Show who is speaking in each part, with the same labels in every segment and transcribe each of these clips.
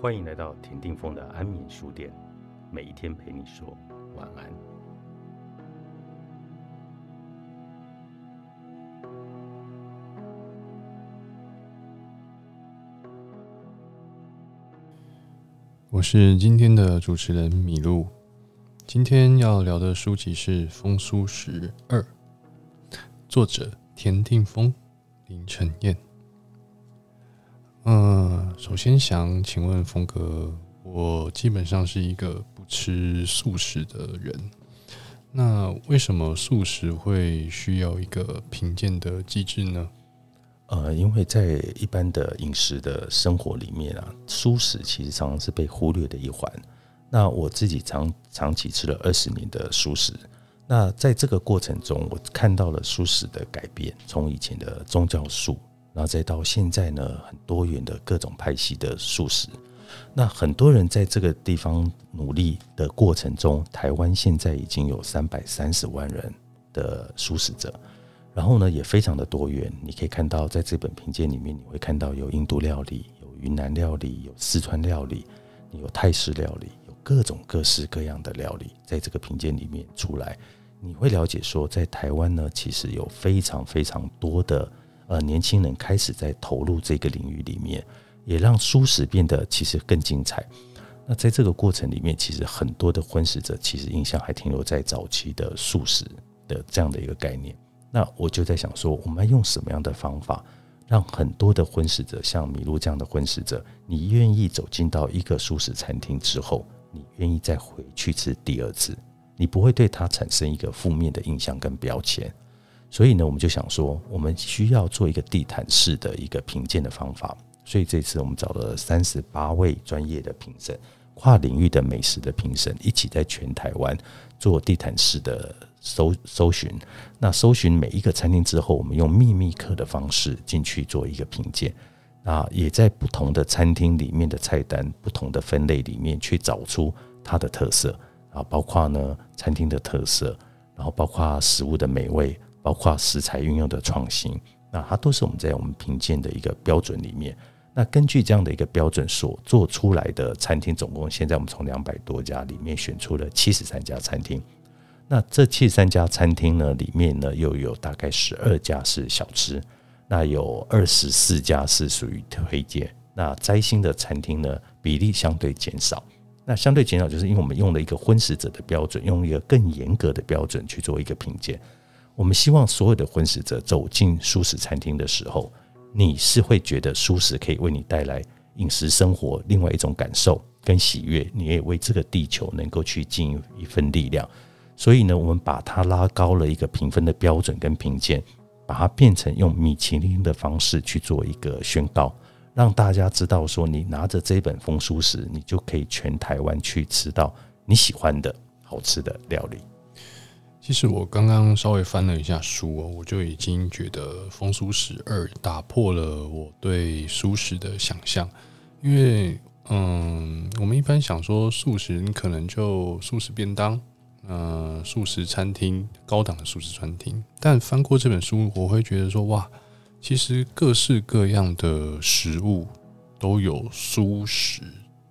Speaker 1: 欢迎来到田定峰的安眠书店，每一天陪你说晚安。
Speaker 2: 我是今天的主持人米露，今天要聊的书籍是《风书十二》，作者田定峰、林晨燕。嗯，首先想请问峰哥，我基本上是一个不吃素食的人，那为什么素食会需要一个评鉴的机制呢？
Speaker 1: 呃，因为在一般的饮食的生活里面啊，素食其实常常是被忽略的一环。那我自己长长期吃了二十年的素食，那在这个过程中，我看到了素食的改变，从以前的宗教素。然后再到现在呢，很多元的各种派系的素食，那很多人在这个地方努力的过程中，台湾现在已经有三百三十万人的素食者，然后呢也非常的多元。你可以看到，在这本评鉴里面，你会看到有印度料理、有云南料理、有四川料理、有泰式料理，有各种各式各样的料理，在这个评鉴里面出来，你会了解说，在台湾呢，其实有非常非常多的。呃，年轻人开始在投入这个领域里面，也让素食变得其实更精彩。那在这个过程里面，其实很多的荤食者其实印象还停留在早期的素食的这样的一个概念。那我就在想说，我们要用什么样的方法，让很多的荤食者，像米露这样的荤食者，你愿意走进到一个素食餐厅之后，你愿意再回去吃第二次，你不会对他产生一个负面的印象跟标签。所以呢，我们就想说，我们需要做一个地毯式的一个评鉴的方法。所以这次我们找了三十八位专业的评审，跨领域的美食的评审，一起在全台湾做地毯式的搜搜寻。那搜寻每一个餐厅之后，我们用秘密客的方式进去做一个评鉴。那也在不同的餐厅里面的菜单、不同的分类里面去找出它的特色啊，包括呢餐厅的特色，然后包括食物的美味。包括食材运用的创新，那它都是我们在我们评鉴的一个标准里面。那根据这样的一个标准所做出来的餐厅，总共现在我们从两百多家里面选出了七十三家餐厅。那这七十三家餐厅呢，里面呢又有大概十二家是小吃，那有二十四家是属于推荐。那摘星的餐厅呢，比例相对减少。那相对减少，就是因为我们用了一个荤食者的标准，用一个更严格的标准去做一个评鉴。我们希望所有的荤食者走进素食餐厅的时候，你是会觉得素食可以为你带来饮食生活另外一种感受跟喜悦，你也为这个地球能够去尽一份力量。所以呢，我们把它拉高了一个评分的标准跟评鉴，把它变成用米其林的方式去做一个宣告，让大家知道说，你拿着这本风书时，你就可以全台湾去吃到你喜欢的好吃的料理。
Speaker 2: 其实我刚刚稍微翻了一下书哦，我就已经觉得《风书十二》打破了我对素食的想象。因为，嗯，我们一般想说素食，你可能就素食便当，呃，素食餐厅，高档的素食餐厅。但翻过这本书，我会觉得说，哇，其实各式各样的食物都有素食，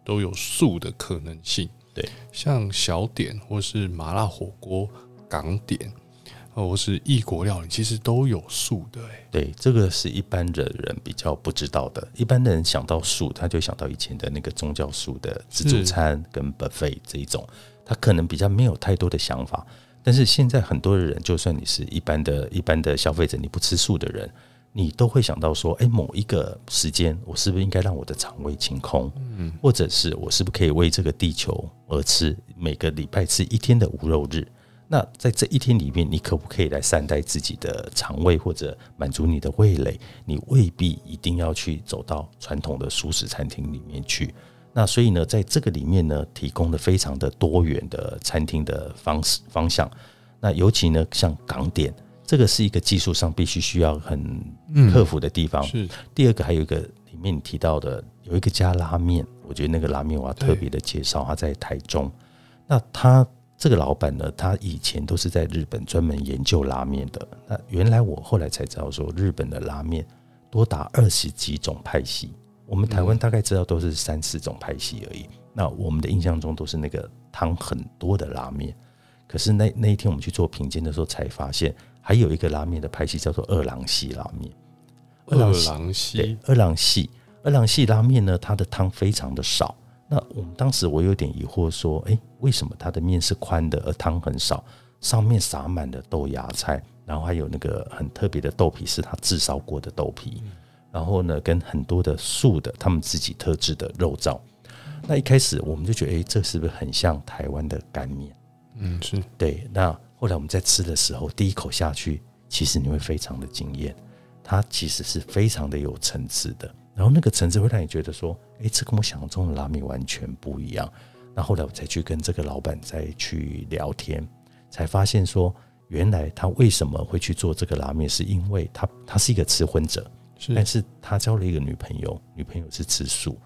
Speaker 2: 都有素的可能性。
Speaker 1: 对，
Speaker 2: 像小点或是麻辣火锅。港点，或是异国料理，其实都有素的。哎，
Speaker 1: 对，这个是一般的人比较不知道的。一般的人想到素，他就想到以前的那个宗教素的自助餐跟 buffet 这一种，他可能比较没有太多的想法。但是现在很多的人，就算你是一般的一般的消费者，你不吃素的人，你都会想到说，哎，某一个时间，我是不是应该让我的肠胃清空？嗯，或者是我是不是可以为这个地球而吃？每个礼拜吃一天的无肉日。那在这一天里面，你可不可以来善待自己的肠胃，或者满足你的味蕾？你未必一定要去走到传统的素食餐厅里面去。那所以呢，在这个里面呢，提供了非常的多元的餐厅的方式方向。那尤其呢，像港点，这个是一个技术上必须需要很克服的地方。
Speaker 2: 是
Speaker 1: 第二个，还有一个里面你提到的有一个家拉面，我觉得那个拉面我要特别的介绍，它在台中。那它。这个老板呢，他以前都是在日本专门研究拉面的。那原来我后来才知道，说日本的拉面多达二十几种派系，我们台湾大概知道都是三四种派系而已。那我们的印象中都是那个汤很多的拉面。可是那那一天我们去做品鉴的时候，才发现还有一个拉面的派系叫做二郎系拉面。
Speaker 2: 二郎系，
Speaker 1: 二郎系，二郎系拉面呢，它的汤非常的少。那我们当时我有点疑惑，说，哎，为什么它的面是宽的，而汤很少？上面撒满了豆芽菜，然后还有那个很特别的豆皮，是它炙烧过的豆皮。然后呢，跟很多的素的他们自己特制的肉燥。那一开始我们就觉得，哎，这是不是很像台湾的干面？
Speaker 2: 嗯，是
Speaker 1: 对。那后来我们在吃的时候，第一口下去，其实你会非常的惊艳，它其实是非常的有层次的。然后那个层次会让你觉得说，哎，这跟我想象中的拉面完全不一样。那后来我才去跟这个老板再去聊天，才发现说，原来他为什么会去做这个拉面，是因为他他是一个吃荤者，但是他交了一个女朋友，女朋友是吃素。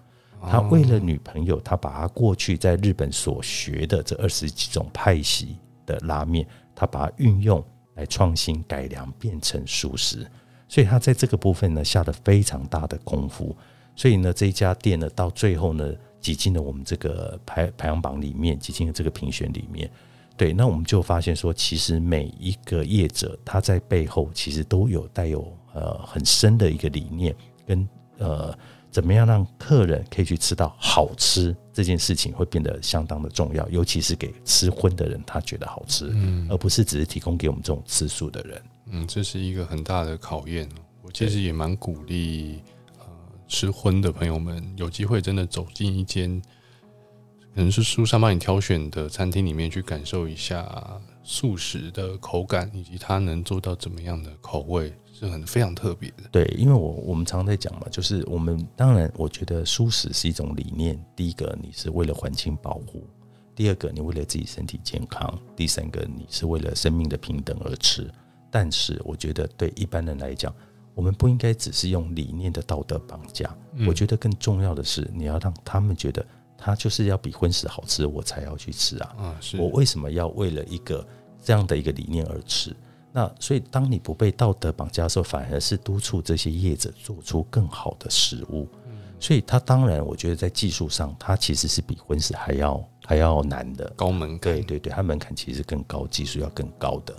Speaker 1: 他为了女朋友，他把他过去在日本所学的这二十几种派系的拉面，他把它运用来创新改良，变成熟食。所以他在这个部分呢，下了非常大的功夫。所以呢，这一家店呢，到最后呢，挤进了我们这个排排行榜里面，挤进了这个评选里面。对，那我们就发现说，其实每一个业者他在背后其实都有带有呃很深的一个理念跟呃。怎么样让客人可以去吃到好吃这件事情会变得相当的重要，尤其是给吃荤的人，他觉得好吃，嗯，而不是只是提供给我们这种吃素的人。
Speaker 2: 嗯，这是一个很大的考验。我其实也蛮鼓励呃吃荤的朋友们有机会真的走进一间可能是书上帮你挑选的餐厅里面去感受一下素食的口感，以及它能做到怎么样的口味。是很非常特别的，
Speaker 1: 对，因为我我们常在讲嘛，就是我们当然，我觉得素食是一种理念。第一个，你是为了环境保护；第二个，你为了自己身体健康；第三个，你是为了生命的平等而吃。但是，我觉得对一般人来讲，我们不应该只是用理念的道德绑架。我觉得更重要的是，你要让他们觉得，他就是要比荤食好吃，我才要去吃啊！啊，是我为什么要为了一个这样的一个理念而吃？那所以，当你不被道德绑架的时候，反而是督促这些业者做出更好的食物。所以，它当然，我觉得在技术上，它其实是比荤食还要还要难的，
Speaker 2: 高门槛。
Speaker 1: 对对对，它门槛其实更高，技术要更高的。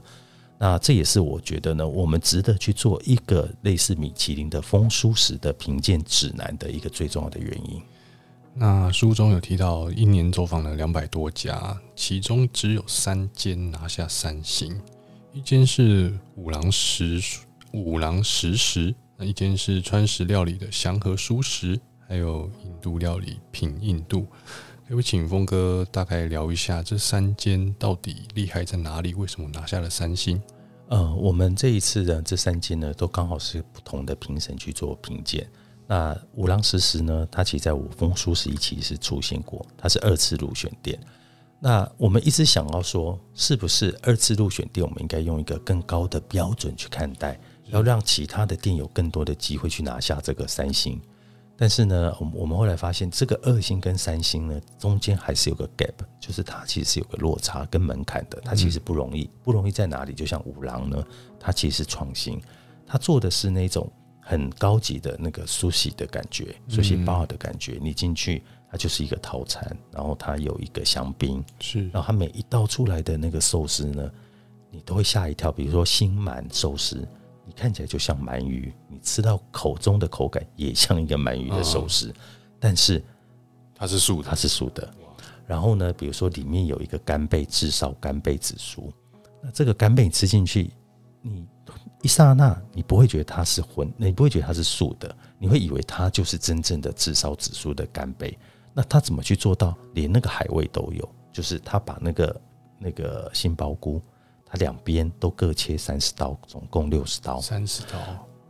Speaker 1: 那这也是我觉得呢，我们值得去做一个类似米其林的风书食的评鉴指南的一个最重要的原因。
Speaker 2: 那书中有提到，一年走访了两百多家，其中只有三间拿下三星。一间是五郎食五郎食食，那一间是川食料理的祥和蔬食，还有印度料理品印度。可不可以请峰哥大概聊一下这三间到底厉害在哪里？为什么拿下了三星？
Speaker 1: 呃，我们这一次的这三间呢，都刚好是不同的评审去做评鉴。那五郎食食呢，它其实在五峰书十一期是出现过，它是二次入选店。那我们一直想要说，是不是二次入选店，我们应该用一个更高的标准去看待，要让其他的店有更多的机会去拿下这个三星。但是呢，我们我们后来发现，这个二星跟三星呢，中间还是有个 gap，就是它其实是有个落差跟门槛的，它其实不容易。不容易在哪里？就像五郎呢，它其实是创新，它做的是那种很高级的那个苏西的感觉，苏西 bar 的感觉，你进去。它就是一个套餐，然后它有一个香槟，
Speaker 2: 是，
Speaker 1: 然后它每一道出来的那个寿司呢，你都会吓一跳。比如说新鳗寿司，你看起来就像鳗鱼，你吃到口中的口感也像一个鳗鱼的寿司，但是
Speaker 2: 它是素，
Speaker 1: 它是素的。然后呢，比如说里面有一个干贝至少干贝紫苏，那这个干贝你吃进去，你一刹那你不会觉得它是荤，你不会觉得它是素的，你会以为它就是真正的炙烧紫苏的干杯。那他怎么去做到连那个海味都有？就是他把那个那个杏鲍菇，它两边都各切三十刀，总共六十刀。
Speaker 2: 三十刀。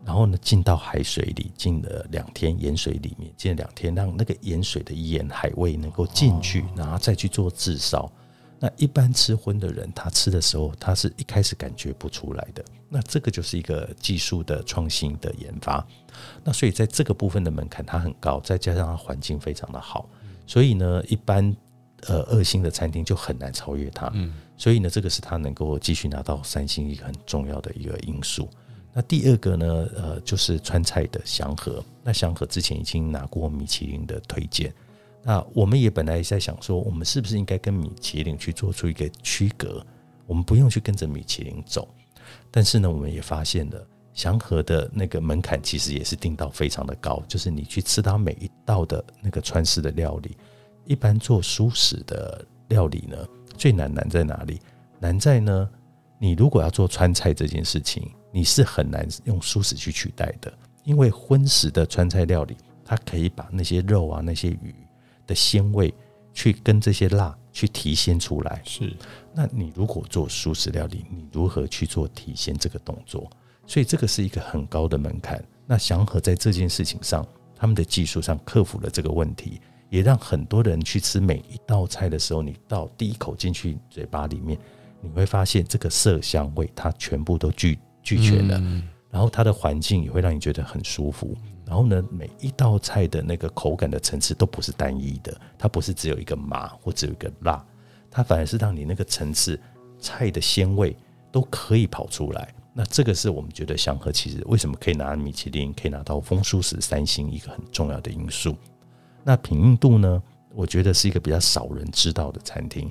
Speaker 1: 然后呢，浸到海水里，浸了两天盐水里面，浸了两天，让那个盐水的盐海味能够进去，然后再去做炙烧。那一般吃荤的人，他吃的时候，他是一开始感觉不出来的。那这个就是一个技术的创新的研发。那所以在这个部分的门槛它很高，再加上它环境非常的好，所以呢，一般呃二星的餐厅就很难超越它。嗯，所以呢，这个是它能够继续拿到三星一个很重要的一个因素。那第二个呢，呃，就是川菜的祥和。那祥和之前已经拿过米其林的推荐。那我们也本来在想说，我们是不是应该跟米其林去做出一个区隔？我们不用去跟着米其林走。但是呢，我们也发现了祥和的那个门槛其实也是定到非常的高，就是你去吃它每一道的那个川式的料理。一般做熟食的料理呢，最难难在哪里？难在呢，你如果要做川菜这件事情，你是很难用熟食去取代的，因为荤食的川菜料理，它可以把那些肉啊、那些鱼的鲜味，去跟这些辣去提鲜出来。
Speaker 2: 是，
Speaker 1: 那你如果做素食料理，你如何去做提鲜这个动作？所以这个是一个很高的门槛。那祥和在这件事情上，他们的技术上克服了这个问题。也让很多人去吃每一道菜的时候，你到第一口进去嘴巴里面，你会发现这个色香味它全部都具俱全了，然后它的环境也会让你觉得很舒服。然后呢，每一道菜的那个口感的层次都不是单一的，它不是只有一个麻或只有一个辣，它反而是让你那个层次菜的鲜味都可以跑出来。那这个是我们觉得祥和其实为什么可以拿米其林，可以拿到风舒食三星一个很重要的因素。那品印度呢？我觉得是一个比较少人知道的餐厅。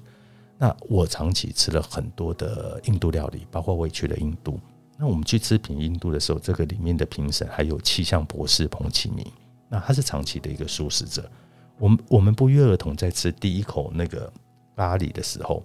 Speaker 1: 那我长期吃了很多的印度料理，包括我也去了印度。那我们去吃品印度的时候，这个里面的评审还有气象博士彭启明，那他是长期的一个素食者。我们我们不约而同在吃第一口那个咖喱的时候，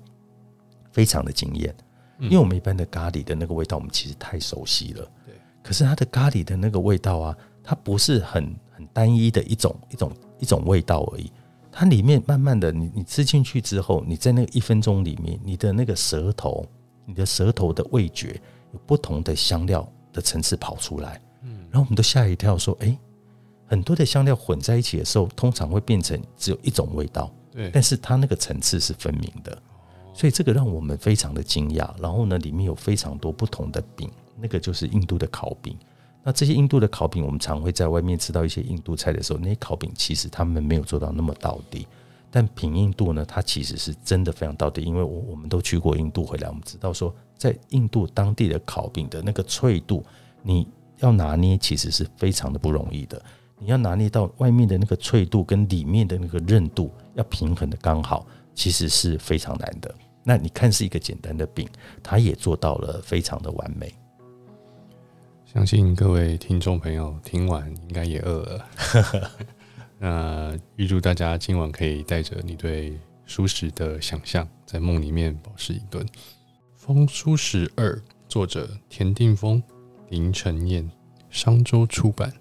Speaker 1: 非常的惊艳，因为我们一般的咖喱的那个味道，我们其实太熟悉了。
Speaker 2: 对，
Speaker 1: 可是它的咖喱的那个味道啊，它不是很很单一的一种一种。一种味道而已，它里面慢慢的，你你吃进去之后，你在那一分钟里面，你的那个舌头，你的舌头的味觉有不同的香料的层次跑出来，嗯，然后我们都吓一跳，说，哎，很多的香料混在一起的时候，通常会变成只有一种味道，
Speaker 2: 对，
Speaker 1: 但是它那个层次是分明的，所以这个让我们非常的惊讶。然后呢，里面有非常多不同的饼，那个就是印度的烤饼。那这些印度的烤饼，我们常会在外面吃到一些印度菜的时候，那些烤饼其实他们没有做到那么到底。但品印度呢，它其实是真的非常到底，因为我我们都去过印度回来，我们知道说，在印度当地的烤饼的那个脆度，你要拿捏其实是非常的不容易的。你要拿捏到外面的那个脆度跟里面的那个韧度要平衡的刚好，其实是非常难的。那你看是一个简单的饼，它也做到了非常的完美。
Speaker 2: 相信各位听众朋友听完应该也饿了。那预祝大家今晚可以带着你对舒适的想象，在梦里面饱食一顿。《风舒适二》作者田定峰、林晨燕，商周出版。